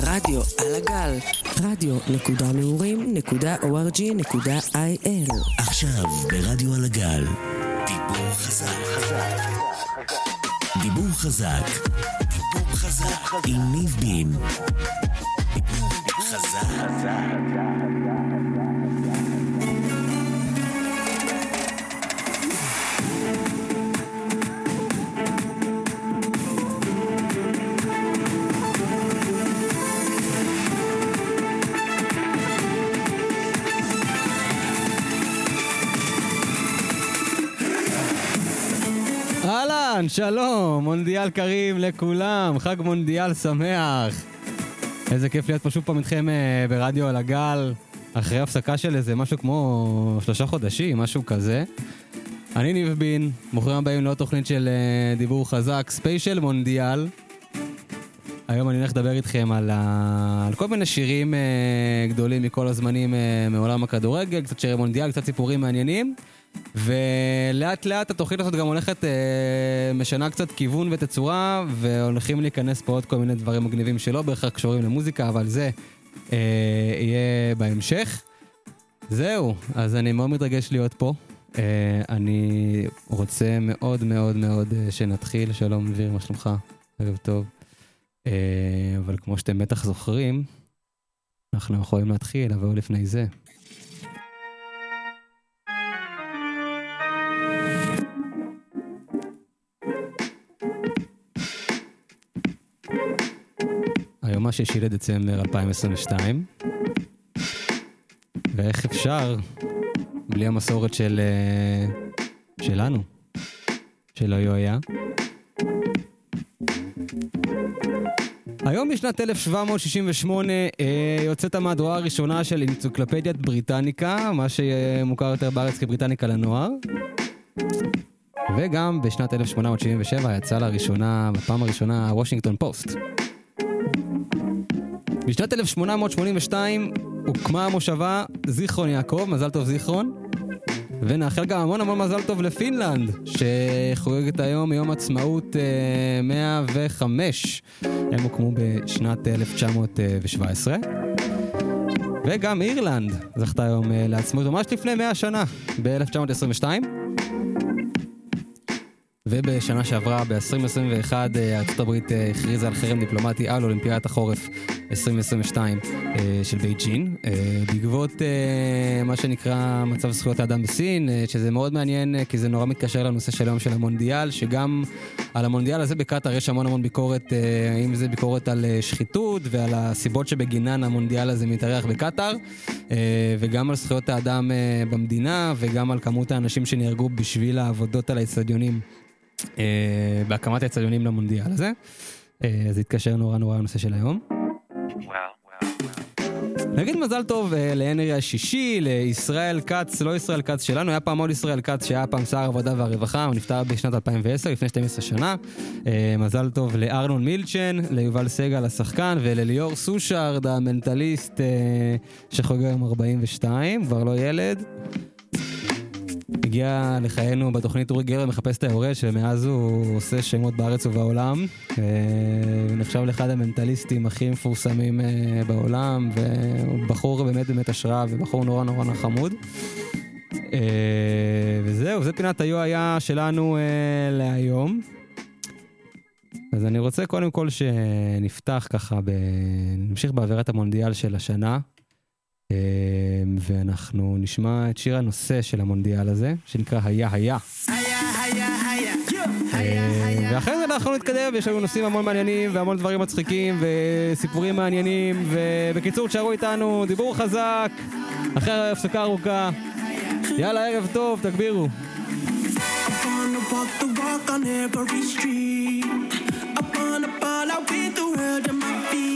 רדיו על הגל, רדיו.נעורים.org.il עכשיו ברדיו על הגל, דיבור חזק. דיבור חזק. דיבור חזק. עם ניב בין. דיבור חזק. אהלן, שלום, מונדיאל קרים לכולם, חג מונדיאל שמח. איזה כיף להיות פה שוב פעם איתכם אה, ברדיו על הגל, אחרי הפסקה של איזה משהו כמו שלושה חודשים, משהו כזה. אני ניב בין, ברוכים הבאים לעוד תוכנית של אה, דיבור חזק, ספיישל מונדיאל. היום אני הולך לדבר איתכם על, ה... על כל מיני שירים אה, גדולים מכל הזמנים מעולם הכדורגל, קצת שירי מונדיאל, קצת סיפורים מעניינים. ולאט לאט התוכנית הזאת גם הולכת, אה, משנה קצת כיוון ותצורה, והולכים להיכנס פה עוד כל מיני דברים מגניבים שלא בהכרח קשורים למוזיקה, אבל זה אה, יהיה בהמשך. זהו, אז אני מאוד מתרגש להיות פה. אה, אני רוצה מאוד מאוד מאוד אה, שנתחיל. שלום דביר, מה שלומך? ערב טוב. אה, אבל כמו שאתם בטח זוכרים, אנחנו יכולים להתחיל, אבל לפני זה. היום השישי לדצמבר 2022, ואיך אפשר בלי המסורת של... אה, שלנו, שלא היו היה. היום בשנת 1768 אה, יוצאת המהדורה הראשונה של אנציקלופדיית בריטניקה, מה שמוכר יותר בארץ כבריטניקה לנוער. וגם בשנת 1877 יצא לראשונה, בפעם הראשונה, וושינגטון פוסט. בשנת 1882 הוקמה המושבה זיכרון יעקב, מזל טוב זיכרון. ונאחל גם המון המון מזל טוב לפינלנד, שחוגגת היום יום עצמאות אה, 105. הם הוקמו בשנת 1917. וגם אירלנד זכתה היום אה, לעצמאות ממש לפני 100 שנה, ב-1922. ובשנה שעברה, ב-2021, ארה"ב הכריזה על חרם דיפלומטי על אולימפיאדת החורף 2022 של בייג'ין, בעקבות מה שנקרא מצב זכויות האדם בסין, שזה מאוד מעניין, כי זה נורא מתקשר לנושא של היום של המונדיאל, שגם על המונדיאל הזה בקטאר יש המון המון ביקורת, אם זה ביקורת על שחיתות ועל הסיבות שבגינן המונדיאל הזה מתארח בקטאר, וגם על זכויות האדם במדינה, וגם על כמות האנשים שנהרגו בשביל העבודות על האצטדיונים. בהקמת האצטדיונים למונדיאל הזה. זה התקשר נורא נורא לנושא של היום. נגיד מזל טוב להנרי השישי, לישראל כץ, לא ישראל כץ שלנו, היה פעם עוד ישראל כץ שהיה פעם שר העבודה והרווחה, הוא נפטר בשנת 2010, לפני 12 שנה. מזל טוב לארנון מילצ'ן, ליובל סגל השחקן, ולליאור סושארד המנטליסט שחוגג היום 42, כבר לא ילד. הגיע לחיינו בתוכנית אורי גרר מחפש את היורש, ומאז הוא עושה שמות בארץ ובעולם. הוא נחשב לאחד המנטליסטים הכי מפורסמים בעולם, והוא בחור באמת באמת השראה, ובחור נורא נורא חמוד. וזהו, זה פינת היו היה שלנו להיום. אז אני רוצה קודם כל שנפתח ככה, נמשיך באווירת המונדיאל של השנה. ואנחנו נשמע את שיר הנושא של המונדיאל הזה, שנקרא היה היה. ואחרי זה אנחנו נתקדם, ויש לנו נושאים המון מעניינים, והמון דברים מצחיקים, וסיפורים מעניינים, ובקיצור, תשארו איתנו, דיבור חזק, אחרי הפסקה ארוכה. יאללה, ערב טוב, תגבירו. Every party, party, eight days a week. I promise, I promise, I promise you now. Everything, everything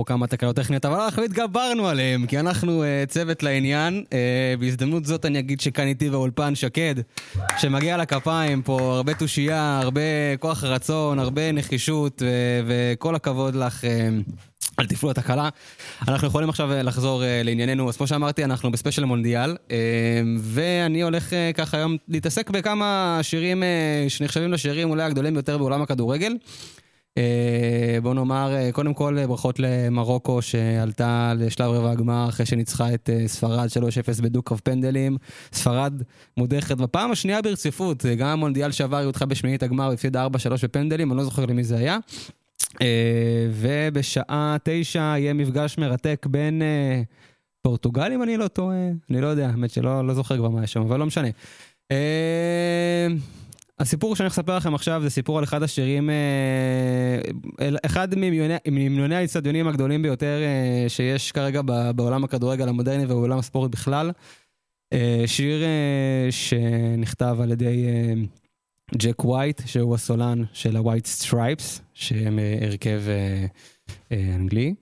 פה כמה תקלות טכניות, אבל אנחנו התגברנו עליהם, כי אנחנו אה, צוות לעניין. אה, בהזדמנות זאת אני אגיד שכאן איתי באולפן שקד, שמגיע לכפיים פה הרבה תושייה, הרבה כוח רצון, הרבה נחישות, וכל הכבוד לך. אה, על תפעול התקלה. אנחנו יכולים עכשיו לחזור אה, לענייננו, אז כמו שאמרתי, אנחנו בספיישל מונדיאל, אה, ואני הולך אה, ככה היום להתעסק בכמה שירים אה, שנחשבים לשירים אולי הגדולים ביותר בעולם הכדורגל. אה, בוא נאמר, אה, קודם כל אה, ברכות למרוקו שעלתה לשלב רבע הגמר אחרי שניצחה את ספרד 3-0 בדו-קרב פנדלים. ספרד מודחת בפעם השנייה ברציפות, גם המונדיאל שעבר היא הודחה בשמינית הגמר והפסידה 4-3 בפנדלים, אני לא זוכר למי זה היה. ובשעה תשע יהיה מפגש מרתק בין פורטוגל, אם אני לא טועה, אני לא יודע, האמת שלא לא זוכר כבר מה יש שם, אבל לא משנה. הסיפור שאני אספר לכם עכשיו זה סיפור על אחד השירים, אה, אחד מהמנוני האיצטדיונים הגדולים ביותר אה, שיש כרגע בעולם הכדורגל המודרני ובעולם הספורט בכלל. אה, שיר שנכתב על ידי ג'ק ווייט, שהוא הסולן של ה White Stripes, שהם הרכב אנגלי.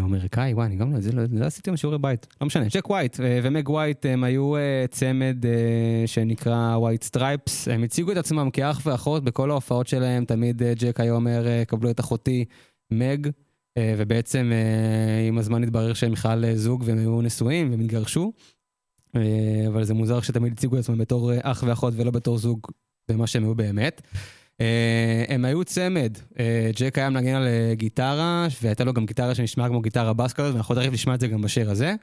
אמריקאי, וואי, אני גם לא, זה לא, לא עשיתי עם שיעורי בית, לא משנה, ג'ק ווייט אה, ומג ווייט הם היו אה, צמד אה, שנקרא White Stripes, הם הציגו את עצמם כאח ואחות בכל ההופעות שלהם, תמיד אה, ג'ק היה אומר, אה, קבלו את אחותי מג, אה, ובעצם אה, עם הזמן התברר שהם בכלל אה, זוג והם היו נשואים והם התגרשו, אה, אבל זה מוזר שתמיד הציגו את עצמם בתור אה, אח ואחות ולא בתור זוג במה שהם היו באמת. אה, הם היו צמד, אה, ג'ק היה מנגן על אה, גיטרה, והייתה לו גם גיטרה שנשמעה כמו גיטרה בס כזאת, ואנחנו תכף נשמע את זה גם בשיר הזה.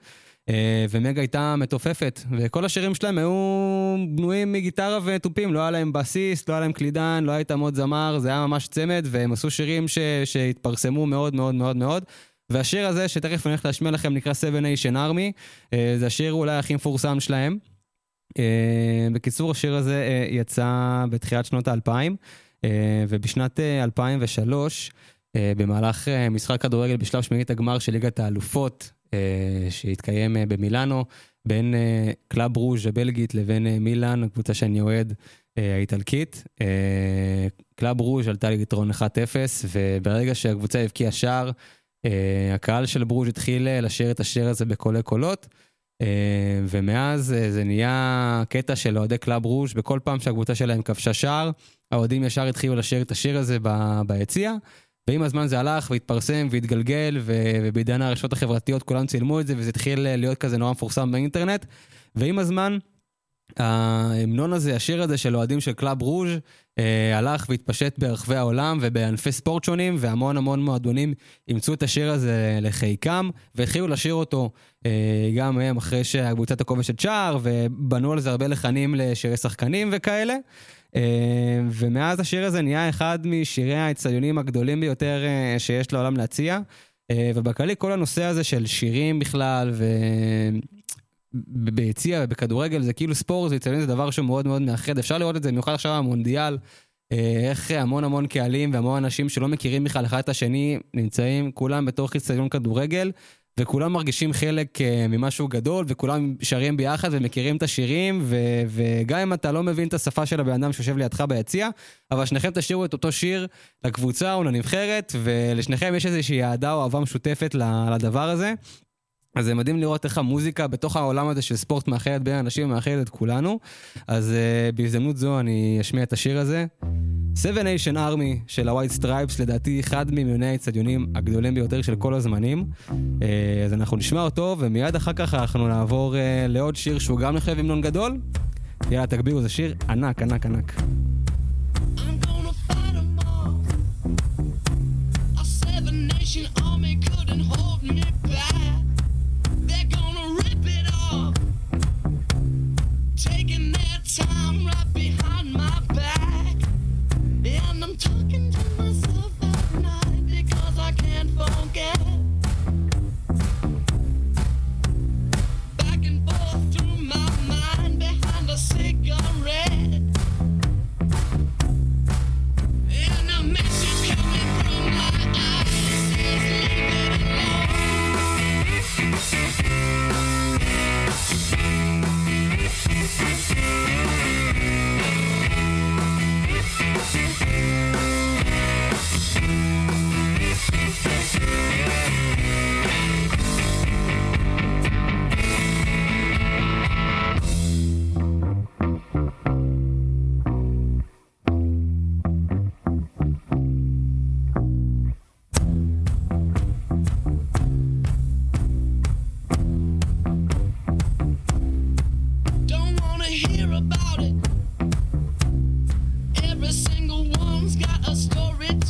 אה, ומג הייתה מתופפת, וכל השירים שלהם היו בנויים מגיטרה ותופים, לא היה להם בסיס, לא היה להם קלידן, לא היה איתם זמר, זה היה ממש צמד, והם עשו שירים ש... שהתפרסמו מאוד מאוד מאוד מאוד. והשיר הזה, שתכף אני הולך להשמיע לכם, נקרא Seven Nation Army, זה השיר אולי הכי מפורסם שלהם. בקיצור, השיר הזה יצא בתחילת שנות האלפיים, ובשנת אה, 2003, אה, במהלך אה, משחק כדורגל בשלב שמינית הגמר של ליגת האלופות, שהתקיים במילאנו, בין קלאב ברוז' הבלגית לבין מילאן, הקבוצה שאני אוהד, האיטלקית. קלאב ברוז' עלתה ליתרון 1-0, וברגע שהקבוצה הבקיעה שער, הקהל של ברוז' התחיל לשיר את השיר הזה בקולי קולות. ומאז זה נהיה קטע של אוהדי קלאב ברוז' בכל פעם שהקבוצה שלהם כבשה שער, האוהדים ישר התחילו לשיר את השיר הזה ביציע, ועם הזמן זה הלך והתפרסם והתגלגל, ובעידן הרשתות החברתיות כולם צילמו את זה, וזה התחיל להיות כזה נורא מפורסם באינטרנט, ועם הזמן ההמנון הזה, השיר הזה של אוהדים של קלאב ברוז' אה, הלך והתפשט ברחבי העולם ובענפי ספורט שונים, והמון המון מועדונים אימצו את השיר הזה לחיקם, והתחילו לשיר אותו אה, גם הם אחרי שהקבוצה כובשת שער, ובנו על זה הרבה לחנים לשירי שחקנים וכאלה. אה, ומאז השיר הזה נהיה אחד משירי האצטדיונים הגדולים ביותר אה, שיש לעולם להציע. אה, ובכללי כל הנושא הזה של שירים בכלל, ו... ביציע ובכדורגל זה כאילו ספורט, זה אצטדיון זה דבר שהוא מאוד מאוד מאחד, אפשר לראות את זה במיוחד עכשיו במונדיאל, אה, איך המון המון קהלים והמון אנשים שלא מכירים בכלל אחד את השני נמצאים כולם בתוך אצטדיון כדורגל. וכולם מרגישים חלק אה, ממשהו גדול, וכולם שרים ביחד ומכירים את השירים, ו- וגם אם אתה לא מבין את השפה של הבן אדם שיושב לידך ביציע, אבל שניכם תשאירו את אותו שיר לקבוצה או לנבחרת, ולשניכם יש איזושהי אהדה או אהבה משותפת לדבר הזה. אז זה מדהים לראות איך המוזיקה בתוך העולם הזה של ספורט מאחדת בין אנשים ומאחדת את כולנו. אז uh, בהזדמנות זו אני אשמיע את השיר הזה. Seven Nation Army של ה-White Stripes, לדעתי אחד ממיליוני האצטדיונים הגדולים ביותר של כל הזמנים. Uh, אז אנחנו נשמע אותו, ומיד אחר כך אנחנו נעבור uh, לעוד שיר שהוא גם נחשב המנון גדול. יאללה, תגבירו, זה שיר ענק, ענק, ענק.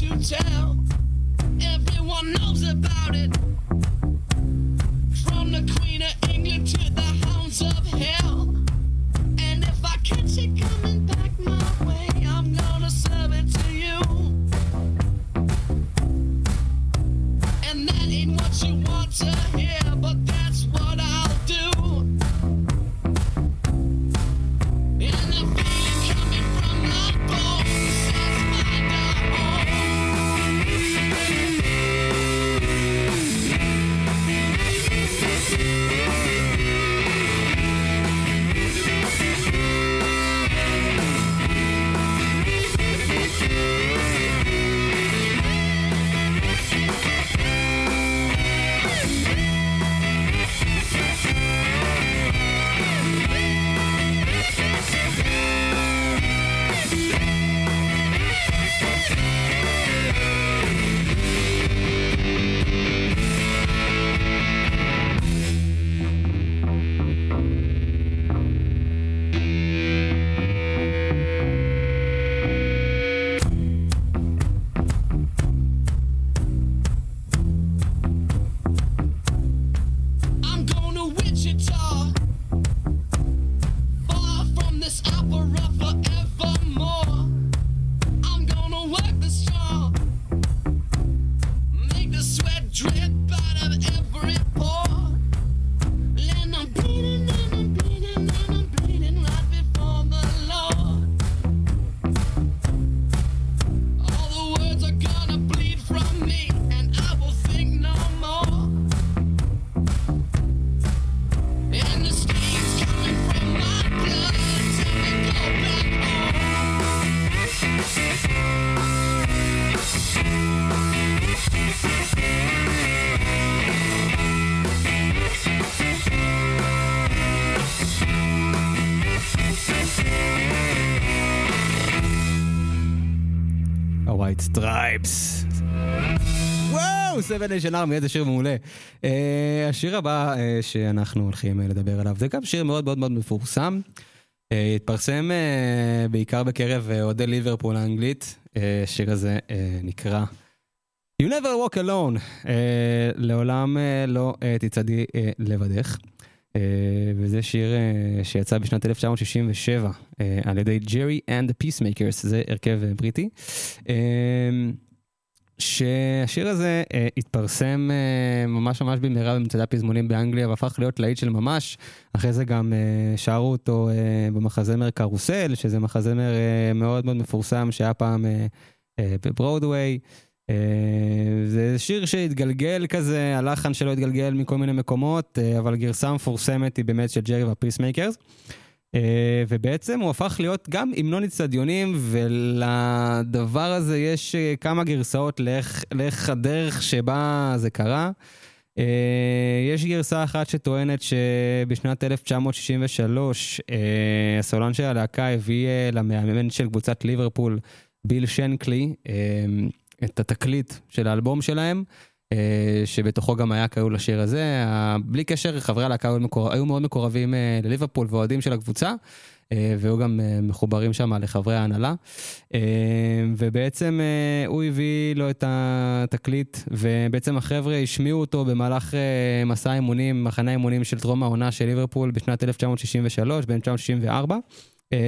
To tell. Everyone knows about it. וואו, Seven Nation Army, איזה שיר מעולה. אה, השיר הבא אה, שאנחנו הולכים אה, לדבר עליו, זה גם שיר מאוד מאוד מאוד מפורסם. התפרסם בעיקר בקרב אוהדי ליברפול האנגלית. השיר הזה נקרא You never walk alone, לעולם לא תצעדי לבדך. וזה שיר שיצא בשנת 1967 אה, על ידי Gerry and Pacemakers, זה הרכב בריטי. שהשיר הזה uh, התפרסם uh, ממש ממש במהרה במצעדי הפזמונים באנגליה והפך להיות להיט של ממש. אחרי זה גם uh, שרו אותו uh, במחזמר קרוסל, שזה מחזמר uh, מאוד מאוד מפורסם שהיה פעם uh, uh, בברודוויי. Uh, זה שיר שהתגלגל כזה, הלחן שלו התגלגל מכל מיני מקומות, uh, אבל הגרסה המפורסמת היא באמת של ג'רי והפייסמייקרס. Uh, ובעצם הוא הפך להיות גם המנון אצטדיונים, ולדבר הזה יש uh, כמה גרסאות לאיך, לאיך הדרך שבה זה קרה. Uh, יש גרסה אחת שטוענת שבשנת 1963 uh, הסולן של הלהקה הביא למאמן של קבוצת ליברפול, ביל שנקלי, את התקליט של האלבום שלהם, אה, שבתוכו גם היה כלול לשיר הזה. בלי קשר, חברי הלהקה היו, מאוד מקורבים אה, לליברפול ואוהדים של הקבוצה. אה, והיו גם אה, מחוברים שם לחברי ההנהלה. אה, ובעצם אה, הוא הביא לו את התקליט, ובעצם החבר'ה השמיעו אותו במהלך אה, מסע אימונים, מחנה אימונים של טרום העונה של ליברפול בשנת 1963, ב-1964. אה,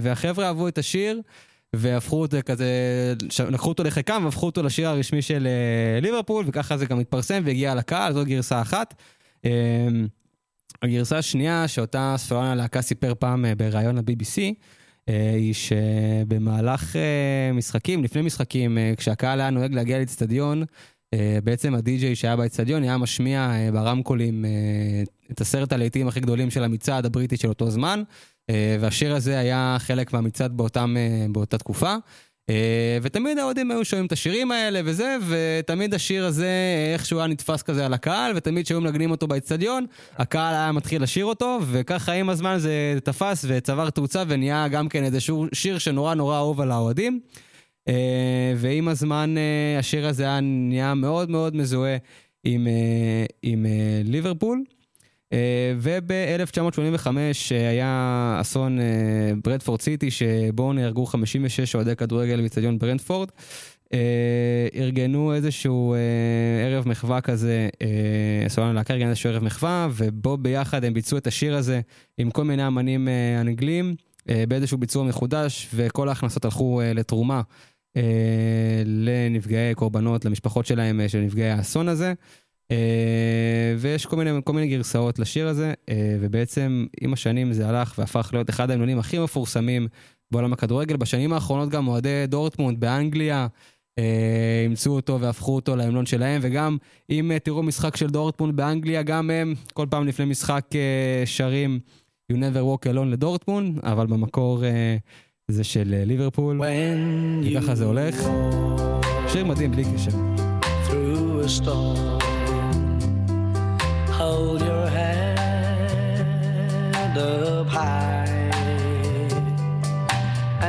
והחבר'ה אהבו את השיר. והפכו אותו כזה, ש- לקחו אותו לחיקם והפכו אותו לשיר הרשמי של אה, ליברפול, וככה זה גם התפרסם והגיע לקהל, זו גרסה אחת. אה, הגרסה השנייה, שאותה ספרן הלהקה סיפר פעם אה, בריאיון ל-BBC, אה, היא שבמהלך משחקים, לפני משחקים, כשהקהל היה נוהג להגיע לאצטדיון, בעצם הדי-ג'יי שהיה באצטדיון היה משמיע ברמקולים את עשרת הלהיטים הכי גדולים של המצעד הבריטי של אותו זמן, והשיר הזה היה חלק מהמצעד באותם, אה, באותה תקופה. אה, ותמיד האוהדים היו שומעים את השירים האלה וזה, ותמיד השיר הזה איכשהו היה נתפס כזה על הקהל, ותמיד כשהיו מנגנים אותו באצטדיון, הקהל היה מתחיל לשיר אותו, וככה עם הזמן זה תפס וצבר תאוצה ונהיה גם כן איזה שיר- שנורא נורא אהוב על האוהדים. אה, ועם הזמן אה, השיר הזה היה נהיה מאוד מאוד מזוהה עם, אה, עם אה, ליברפול. וב-1985 היה אסון אה, ברדפורד סיטי, שבו נהרגו 56 אוהדי כדורגל באיצטדיון ברנדפורד. אה, ארגנו איזשהו אה, ערב מחווה כזה, אה, סולן הלהקה ארגן איזשהו ערב מחווה, ובו ביחד הם ביצעו את השיר הזה עם כל מיני אמנים אה, אנגלים, אה, באיזשהו ביצוע מחודש, וכל ההכנסות הלכו אה, לתרומה אה, לנפגעי קורבנות, למשפחות שלהם, אה, של נפגעי האסון הזה. אה, ויש כל מיני, כל מיני גרסאות לשיר הזה, אה, ובעצם עם השנים זה הלך והפך להיות אחד ההמנונים הכי מפורסמים בעולם הכדורגל. בשנים האחרונות גם אוהדי דורטמונד באנגליה אה, אימצו אותו והפכו אותו להמנון שלהם, וגם אם תראו משחק של דורטמונד באנגליה, גם הם כל פעם לפני משחק שרים You never walk alone לדורטמונד, אבל במקור זה של ליברפול, וככה זה הולך. שיר מדהים בלי קשר. through a storm,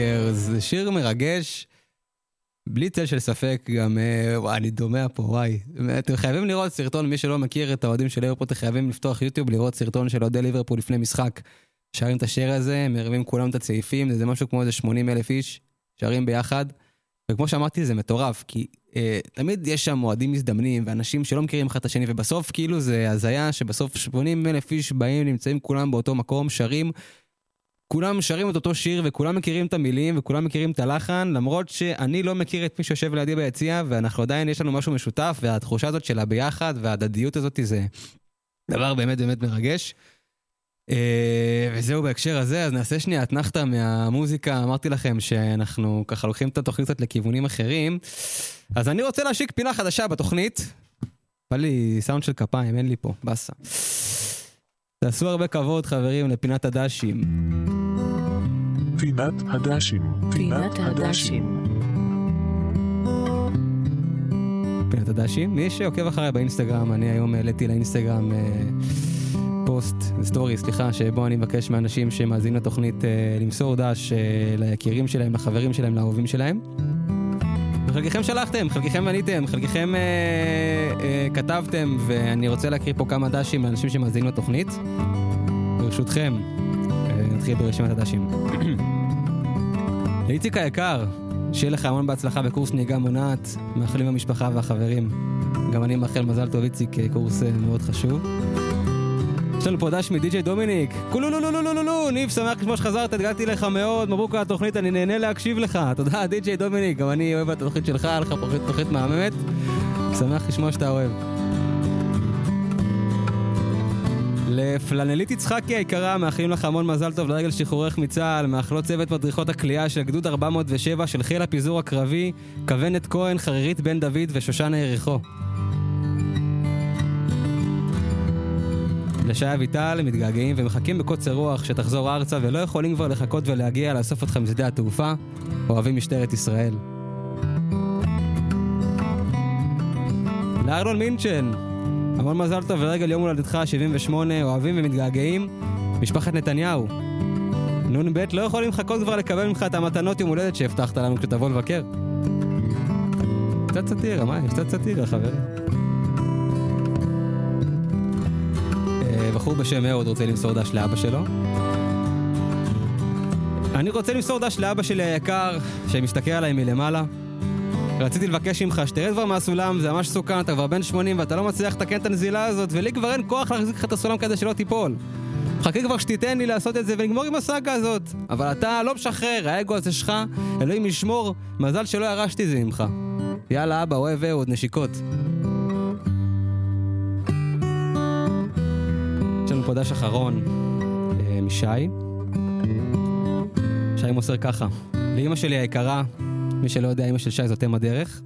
Peacemakers, זה שיר מרגש, בלי צל של ספק, גם, אה, וואי, אני דומע פה, וואי. אתם חייבים לראות סרטון, מי שלא מכיר את האוהדים של ליברפול, אתם חייבים לפתוח יוטיוב, לראות סרטון של אוהדי ליברפול לפני משחק. שרים את השיר הזה, מרימים כולם את הצעיפים, זה משהו כמו איזה 80 אלף איש, שרים ביחד, וכמו שאמרתי, זה מטורף, כי אה, תמיד יש שם מועדים מזדמנים, ואנשים שלא מכירים אחד את השני, ובסוף כאילו זה הזיה שבסוף 80 אלף איש באים, נמצאים כולם באותו מקום, שרים. כולם שרים את אותו שיר וכולם מכירים את המילים וכולם מכירים את הלחן למרות שאני לא מכיר את מי שיושב לידי ביציע ואנחנו עדיין יש לנו משהו משותף והתחושה הזאת של הביחד וההדדיות הזאת זה דבר באמת באמת מרגש. אה, וזהו בהקשר הזה, אז נעשה שנייה אתנחתא מהמוזיקה, אמרתי לכם שאנחנו ככה לוקחים את התוכנית קצת לכיוונים אחרים. אז אני רוצה להשיק פינה חדשה בתוכנית. בא לי סאונד של כפיים, אין לי פה, באסה. תעשו הרבה כבוד חברים לפינת הדשים. פינת הדשים. פינת הדשים. פינת הדשים. מי שעוקב אחריי באינסטגרם, אני היום העליתי לאינסטגרם אה, פוסט, סטורי, סליחה, שבו אני מבקש מאנשים שמאזינים לתוכנית אה, למסור דש אה, ליקירים שלהם, לחברים שלהם, לאהובים שלהם. וחלקכם שלחתם, חלקכם עניתם, חלקכם אה, אה, כתבתם, ואני רוצה להקריא פה כמה דשים לאנשים שמאזינים לתוכנית. ברשותכם, אה, נתחיל ברשימת הדשים. לאיציק היקר, שיהיה לך המון בהצלחה בקורס נהיגה מונעת, מאחלים למשפחה והחברים. גם אני מאחל מזל טוב איציק, אה, קורס אה, מאוד חשוב. יש לנו פה דש מדי.ג'יי דומיניק. כולו לו לו לו לו לו לו ניב, שמח לשמוע שחזרת, הגעתי לך מאוד, מברוק על התוכנית, אני נהנה להקשיב לך. תודה, די.ג'יי דומיניק, גם אני אוהב את התוכנית שלך, היה לך תוכנית מהממת. שמח לשמוע שאתה אוהב. לפלנלית יצחקי היקרה, מאחלים לך המון מזל טוב לרגל שחרורך מצה"ל, מאחלות צוות מדריכות הכלייה של גדוד 407 של חיל הפיזור הקרבי, כוונת כהן, חרירית בן דוד ושושנה יריחו. לשי אביטל מתגעגעים ומחכים בקוצר רוח שתחזור ארצה ולא יכולים כבר לחכות ולהגיע לאסוף אותך משדה התעופה. אוהבים משטרת ישראל. לארלון מינצ'ן, המון מזל טוב לרגל יום הולדתך ה-78, אוהבים ומתגעגעים, משפחת נתניהו. נ"ב לא יכולים לחכות כבר לקבל ממך את המתנות יום הולדת שהבטחת לנו כשתבוא לבקר. קצת סאטירה, מה? קצת סאטירה, חברים. אה, בחור בשם אהוד רוצה למסור דש לאבא שלו. אני רוצה למסור דש לאבא שלי היקר, שמסתכל עליי מלמעלה. רציתי לבקש ממך שתרד כבר מהסולם, זה ממש סוכן, אתה כבר בן 80 ואתה לא מצליח לתקן את הנזילה הזאת, ולי כבר אין כוח להחזיק לך את הסולם כדי שלא תיפול. חכה כבר שתיתן לי לעשות את זה ונגמור עם הסאגה הזאת. אבל אתה לא משחרר, האגו הזה שלך, אלוהים ישמור, מזל שלא ירשתי זה ממך. יאללה אבא, אוהב אהוד, נשיקות. יש לנו פה דש אחרון אה, משי. שי מוסר ככה, לאימא שלי היקרה, מי שלא יודע, אימא של שי זאת אם הדרך.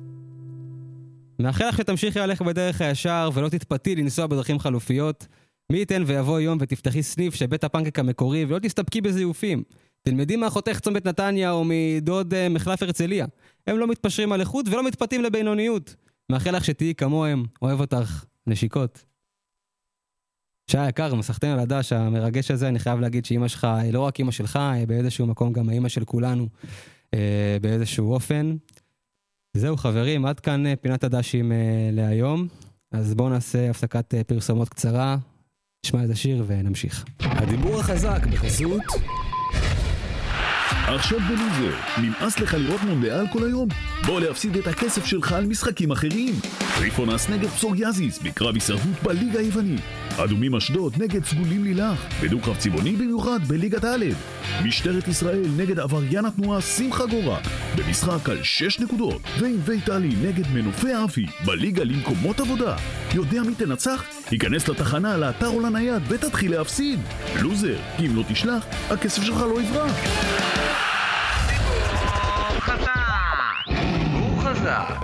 מאחל לך שתמשיכי ללכת בדרך הישר ולא תתפתי לנסוע בדרכים חלופיות. מי ייתן ויבוא יום ותפתחי סניף של בית הפנקק המקורי ולא תסתפקי בזיופים. תלמדי מאחותך צומת נתניה או מדוד אה, מחלף הרצליה. הם לא מתפשרים על איכות ולא מתפתים לבינוניות. מאחל לך שתהיי כמוהם, אוהב אותך, נשיקות. שי היקר, מסחטיין על הדש המרגש הזה, אני חייב להגיד שאימא שלך היא לא רק אימא שלך, היא באיזשהו מקום גם האימא של כולנו, באיזשהו אופן. זהו חברים, עד כאן אה, פינת הדשים אה, להיום. אז בואו נעשה הפסקת אה, פרסומות קצרה, נשמע איזה שיר ונמשיך. הדיבור החזק בחסות עכשיו בלוזר, נמאס לך לראות מונדיאל כל היום? בוא להפסיד את הכסף שלך על משחקים אחרים. טריפונס נגד פסוריאזיס בקרב הישרדות בליגה היוונית. אדומים אשדוד נגד סגולים לילך, בדו-קרב צבעוני במיוחד בליגת א'. משטרת ישראל נגד עבריין התנועה שמחה גורה, במשחק על 6 נקודות. ועם ויטלי נגד מנופי אבי, בליגה למקומות עבודה. יודע מי תנצח? היכנס לתחנה, לאתר או לנייד ותתחיל להפסיד. לוזר, אם לא תשלח, הכסף שלך לא יברח. דיבור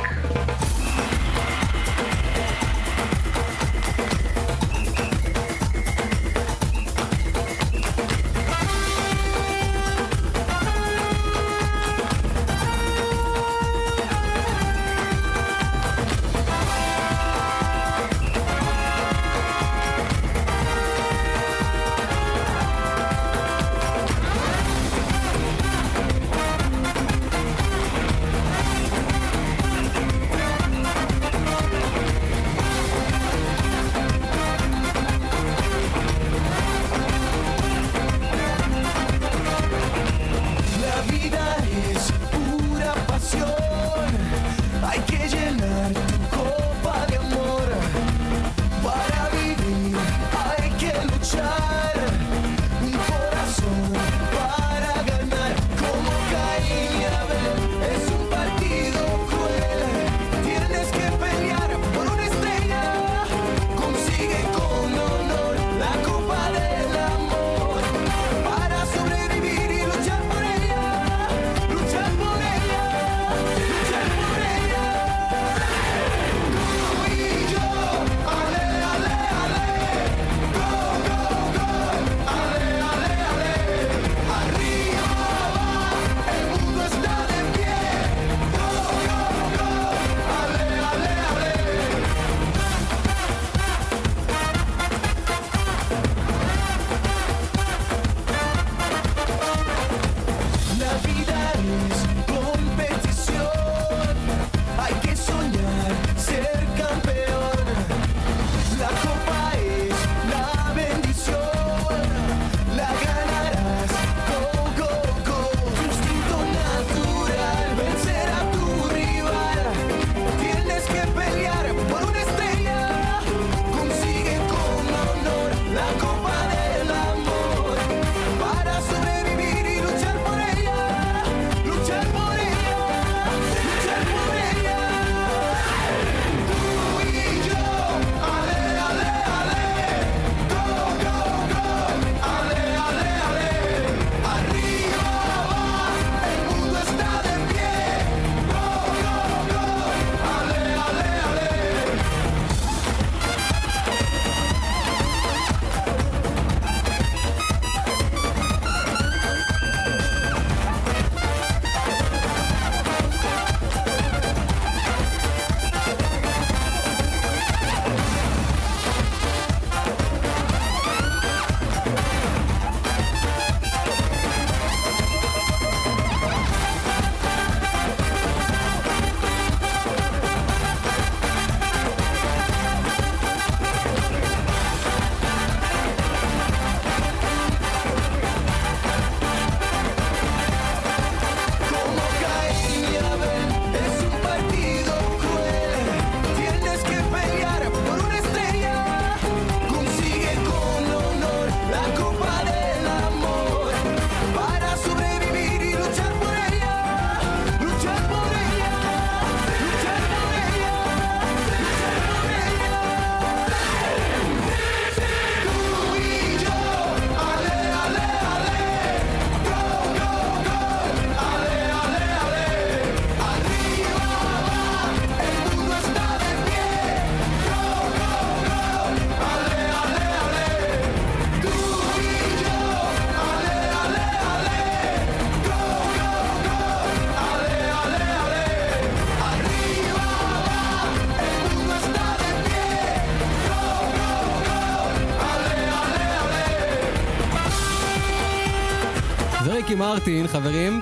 ריקי מרטין, חברים.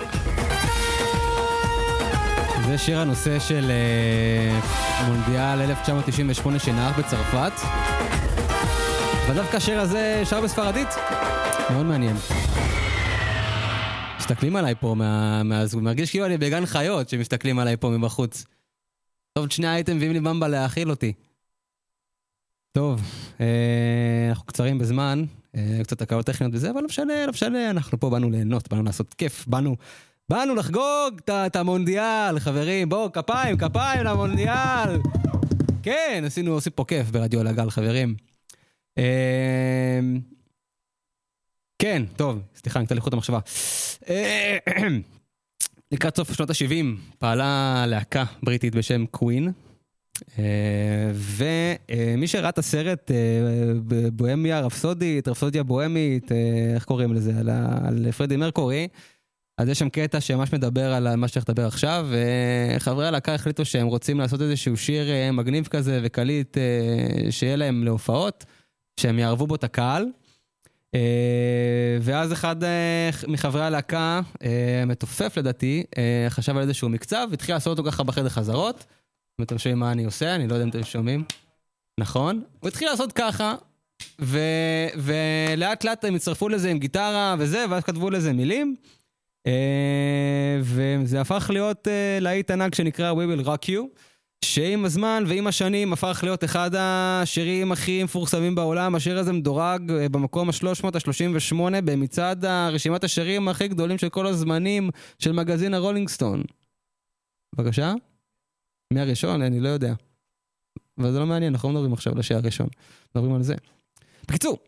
זה שיר הנושא של אה, מונדיאל 1998 שנערך בצרפת. ודווקא השיר הזה שר בספרדית. מאוד מעניין. מסתכלים עליי פה, מה, מה, מרגיש כאילו אני בגן חיות שמסתכלים עליי פה מבחוץ. טוב, עוד שנייה הייתם מביאים לי במבה להאכיל אותי. טוב, אה, אנחנו קצרים בזמן, קצת הקלות טכניות וזה, אבל לא משנה, לא משנה, אנחנו פה באנו ליהנות, באנו לעשות כיף, באנו, באנו לחגוג את המונדיאל, חברים, בואו, כפיים, כפיים למונדיאל. כן, עשינו, עושים פה כיף ברדיו על הגל, חברים. אה, כן, טוב, סליחה, ניתן לי חוט המחשבה. אה, לקראת סוף שנות ה-70 פעלה להקה בריטית בשם קווין, אה, ומי שראה את הסרט אה, בבוהמיה רפסודית, רפסודיה בוהמית, אה, איך קוראים לזה? על, על פרדי מרקורי, אז יש שם קטע שממש מדבר על מה שצריך לדבר עכשיו, וחברי הלהקה החליטו שהם רוצים לעשות איזשהו שיר אה, מגניב כזה וקליט אה, שיהיה להם להופעות, שהם יערבו בו את הקהל. אה, ואז אחד אה, מחברי הלהקה, אה, מתופף לדעתי, אה, חשב על איזשהו מקצב, התחיל לעשות אותו ככה בחדר חזרות. אם אתם שומעים מה אני עושה, אני לא יודע אם אתם שומעים. נכון? הוא התחיל לעשות ככה, ו... ולאט לאט הם הצטרפו לזה עם גיטרה וזה, ואז כתבו לזה מילים. אה, וזה הפך להיות אה, להיט ענק שנקרא We Will Rock You, שעם הזמן ועם השנים הפך להיות אחד השירים הכי מפורסמים בעולם. השיר הזה מדורג אה, במקום ה-338 במצעד רשימת השירים הכי גדולים של כל הזמנים של מגזין הרולינג סטון. בבקשה? מי הראשון? אני לא יודע. אבל זה לא מעניין, אנחנו לא מדברים עכשיו על השיר הראשון. מדברים על זה. בקיצור,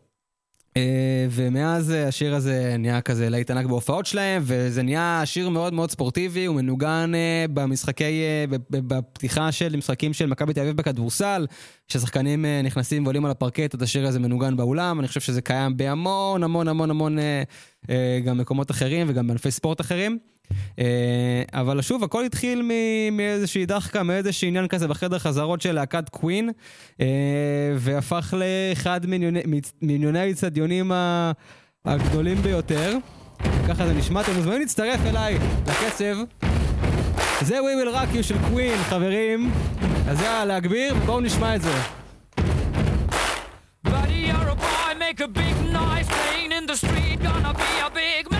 אה, ומאז השיר הזה נהיה כזה להיט ענק בהופעות שלהם, וזה נהיה שיר מאוד מאוד ספורטיבי, הוא מנוגן אה, במשחקי, אה, בפתיחה של משחקים של מכבי תל אביב בכדורסל, כששחקנים אה, נכנסים ועולים על הפרקט, אז השיר הזה מנוגן באולם, אני חושב שזה קיים בהמון המון המון המון אה, אה, גם מקומות אחרים וגם בענפי ספורט אחרים. אה, אבל שוב, הכל התחיל מאיזושהי דחקה, מאיזשהו עניין כזה בחדר חזרות של להקת קווין, אה, והפך לאחד מיליוני- האיצטדיונים הגדולים ביותר. ככה זה נשמע, אתם מוזמנים להצטרף אליי לקצב. זה We Will Rock You של קווין, חברים. אז יאללה, להגביר, ובואו נשמע את זה. Buddy, you're a boy, make a big noise, playing in the street, gonna be a big man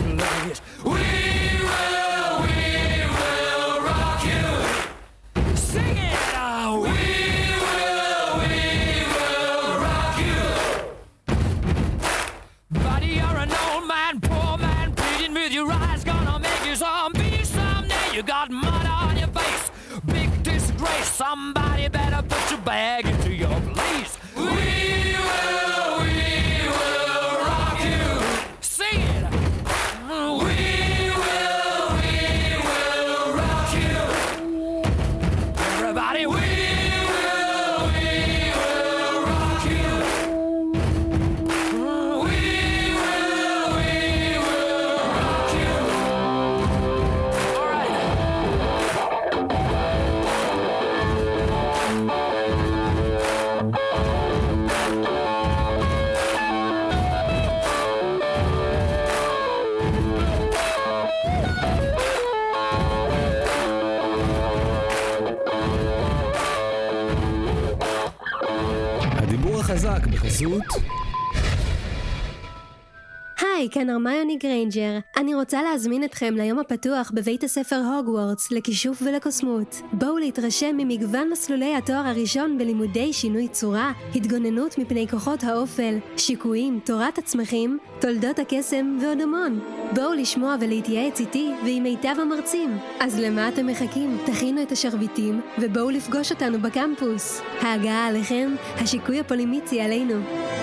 You got mud on your face, big disgrace. Somebody better put your bag כאן הרמיוני גריינג'ר. אני רוצה להזמין אתכם ליום הפתוח בבית הספר הוגוורטס לכישוף ולקוסמות. בואו להתרשם ממגוון מסלולי התואר הראשון בלימודי שינוי צורה, התגוננות מפני כוחות האופל, שיקויים, תורת הצמחים, תולדות הקסם ועוד המון. בואו לשמוע ולהתייעץ איתי ועם מיטב המרצים. אז למה אתם מחכים? תכינו את השרביטים ובואו לפגוש אותנו בקמפוס. ההגעה עליכם, השיקוי הפולימיצי עלינו.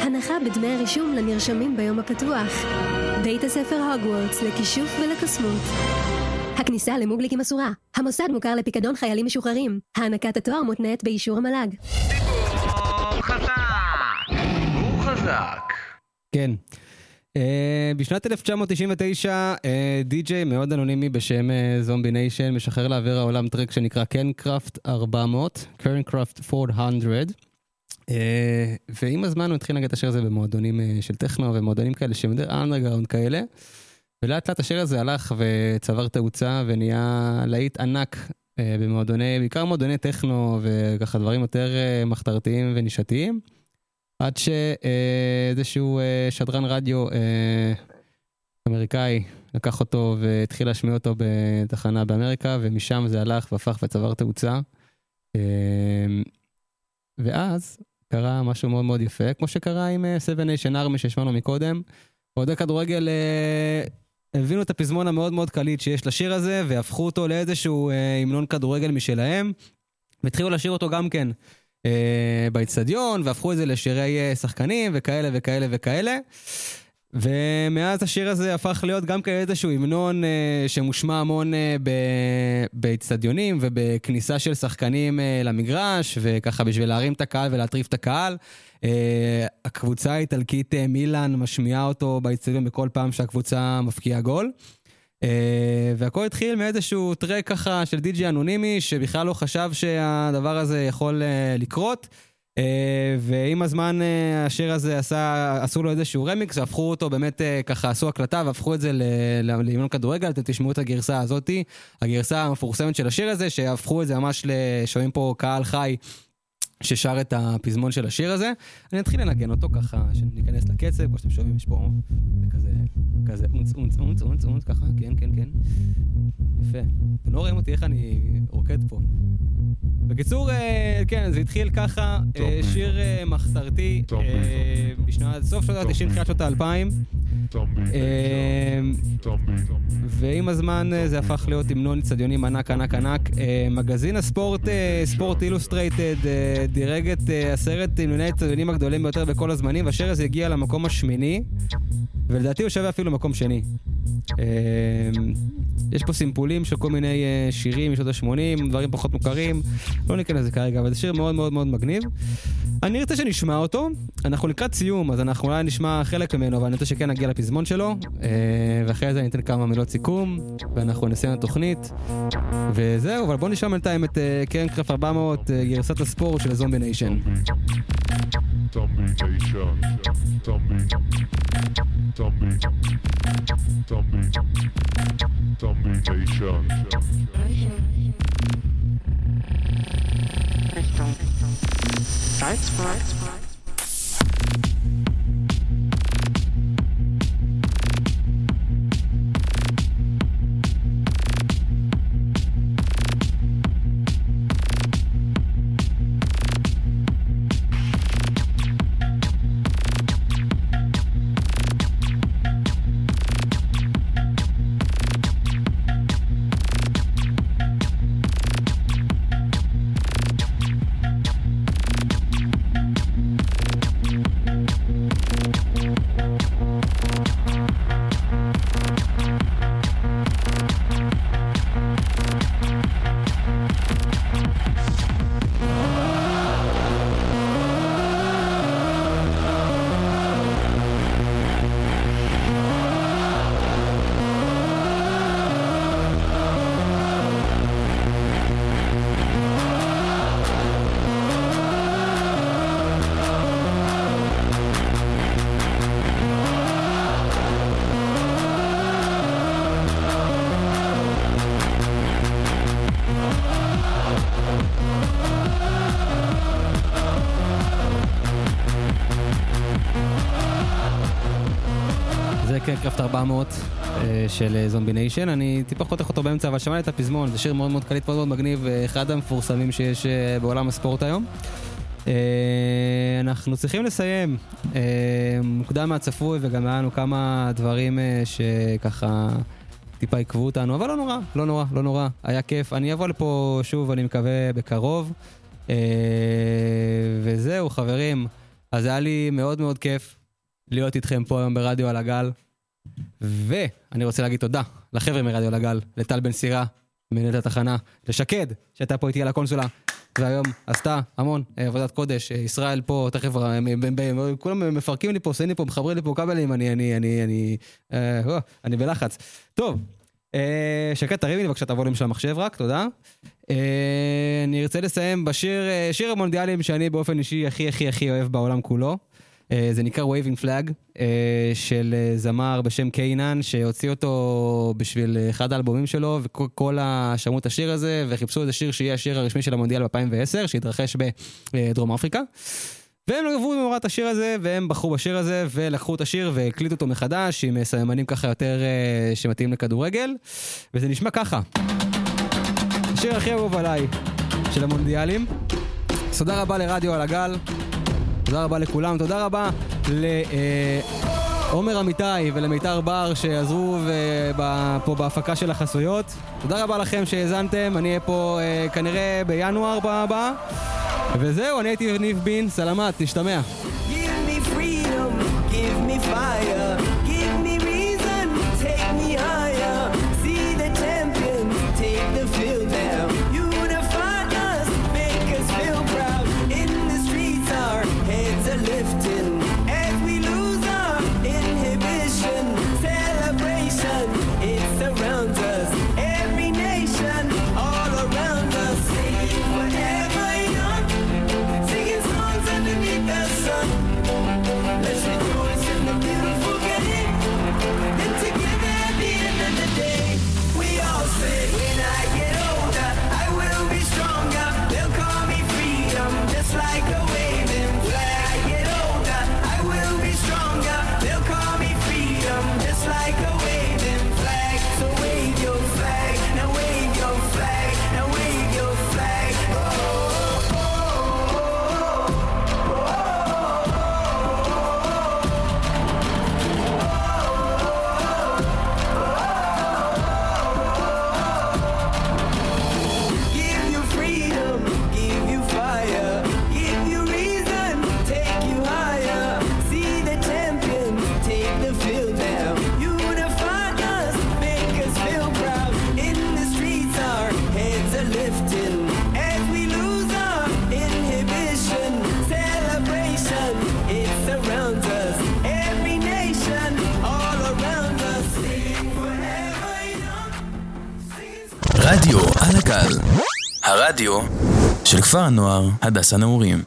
הנחה בדמי הרישום לנרשמים ביום הפתוח. בית הספר הוגוורטס לכישוף ולקוסמות. הכניסה למוגלגים אסורה. המוסד מוכר לפיקדון חיילים משוחררים. הענקת התואר מותנית באישור המל"ג. כן. Uh, בשנת 1999, uh, די-ג'יי מאוד אנונימי בשם uh, זומבי ניישן משחרר לאוויר העולם טראק שנקרא Kernkraft 400, Kernkraft 400. Uh, ועם הזמן הוא התחיל לנגן את השיר הזה במועדונים uh, של טכנו ומועדונים כאלה שהם יותר אנדרגראונד כאלה. ולאט לאט השיר הזה הלך וצבר תאוצה ונהיה להיט ענק uh, במועדוני, בעיקר מועדוני טכנו וככה דברים יותר מחתרתיים ונישתיים. עד שאיזשהו שדרן רדיו אה, אמריקאי לקח אותו והתחיל להשמיע אותו בתחנה באמריקה, ומשם זה הלך והפך וצבר תאוצה. אה, ואז קרה משהו מאוד מאוד יפה, כמו שקרה עם אה, Seven Nation Army שהשמענו מקודם. אוהדי כדורגל אה, הבינו את הפזמון המאוד מאוד קליט שיש לשיר הזה, והפכו אותו לאיזשהו אה, המנון כדורגל משלהם, והתחילו לשיר אותו גם כן. אה, באיצטדיון, והפכו את זה לשירי אה, שחקנים וכאלה וכאלה וכאלה. ומאז השיר הזה הפך להיות גם כאיזשהו המנון אה, שמושמע המון אה, באיצטדיונים ובכניסה של שחקנים אה, למגרש, וככה בשביל להרים את הקהל ולהטריף את הקהל. אה, הקבוצה האיטלקית אה, מילאן משמיעה אותו באיצטדיון בכל פעם שהקבוצה מפקיעה גול. Uh, והכל התחיל מאיזשהו טרק ככה של די.ג'י אנונימי שבכלל לא חשב שהדבר הזה יכול uh, לקרות. Uh, ועם הזמן uh, השיר הזה עשה, עשו לו איזשהו רמיקס והפכו אותו באמת uh, ככה עשו הקלטה והפכו את זה ל- ל- להמנון כדורגל, אתם תשמעו את הגרסה הזאתי, הגרסה המפורסמת של השיר הזה שהפכו את זה ממש לשומעים פה קהל חי. ששר את הפזמון של השיר הזה. אני אתחיל לנגן אותו ככה, שניכנס לקצב, כמו שאתם שומעים, יש פה כזה, כזה אונץ, אונץ, אונץ, אונץ, אונץ, ככה, כן, כן, כן. יפה. אתם לא רואים אותי איך אני רוקד פה. בקיצור, אה, כן, זה התחיל ככה, אה, שיר אה, מחתרתי אה, בשנת, סוף שנות ה-90, תחילת שנות ה-2000. אה, ועם הזמן זה הפך להיות המנון אצטדיונים ענק ענק ענק. מגזין הספורט, ספורט אילוסטרייטד, דירג את אה, עשרת המנוני האצטדיונים הגדולים ביותר בכל הזמנים, והשיר הגיע למקום השמיני, ולדעתי הוא שווה אפילו מקום שני. אה, יש פה סימפולים של כל מיני אה, שירים משנות ה-80, דברים פחות מוכרים, לא ניכנס לזה כרגע, אבל זה שיר מאוד מאוד מאוד מגניב. אני ארצה שנשמע אותו, אנחנו לקראת סיום, אז אנחנו אולי נשמע חלק ממנו, אבל אני רוצה שכן נגיע לפזמון שלו, אה, ואחרי זה אני אתן כמה מילות סיכום, ואנחנו נסיים את התוכנית, וזהו, אבל בואו נשמע בינתיים את אה, קרן קרף 400, אה, גרסת הספורט של זומבי ניישן. Zombie Teacher, Zombie, Kernkraft 400 אה, של זומבי ניישן, אני טיפה חותך אותו באמצע, אבל שמעתי את הפזמון, זה שיר מאוד מאוד קליט, מאוד מאוד מגניב, אה, אחד המפורסמים שיש אה, בעולם הספורט היום. אה, אנחנו צריכים לסיים, אה, מוקדם מהצפוי, וגם היה לנו כמה דברים אה, שככה טיפה עיכבו אותנו, אבל לא נורא, לא נורא, לא נורא, היה כיף. אני אבוא לפה שוב, אני מקווה, בקרוב. אה, וזהו, חברים, אז היה לי מאוד מאוד כיף להיות איתכם פה היום ברדיו על הגל. ואני רוצה להגיד תודה לחבר'ה מרדיו לגל, לטל בן סירה, מנהלת התחנה, לשקד, שהייתה פה איתי על הקונסולה, והיום עשתה המון אה, עבודת קודש. אה, ישראל פה, תכף, אה, כולם מפרקים לי פה, עושים לי פה, מחברים לי פה כבלים, אני, אני, אני, אני, אני בלחץ. טוב, שקד, תרימי לי בבקשה את הווליום של המחשב רק, תודה. אני ארצה לסיים בשיר, שיר המונדיאלים שאני באופן אישי הכי הכי הכי אוהב בעולם כולו. אה, זה נקרא Waving Flag, אה, של אה, זמר בשם קיינן, שהוציא אותו בשביל אחד האלבומים שלו, וכל. שמעו את השיר הזה, וחיפשו איזה שיר שיהיה השיר הרשמי של המונדיאל ב-2010, שהתרחש בדרום אפריקה. והם עברו במאורת השיר הזה, והם בחרו בשיר הזה, ולקחו את השיר והקליטו אותו מחדש, עם סממנים ככה יותר שמתאים לכדורגל, וזה נשמע ככה. השיר הכי אהוב עליי של המונדיאלים. תודה רבה לרדיו על הגל, תודה רבה לכולם, תודה רבה לעומר אמיתי ולמיתר בר שעזרו ב- פה בהפקה של החסויות. תודה רבה לכם שהאזנתם, אני אהיה פה אה, כנראה בינואר הבא. וזהו, אני הייתי ניב בין, סלמת, נשתמע. Give me freedom, give me fire, הנוער הדס הנעורים.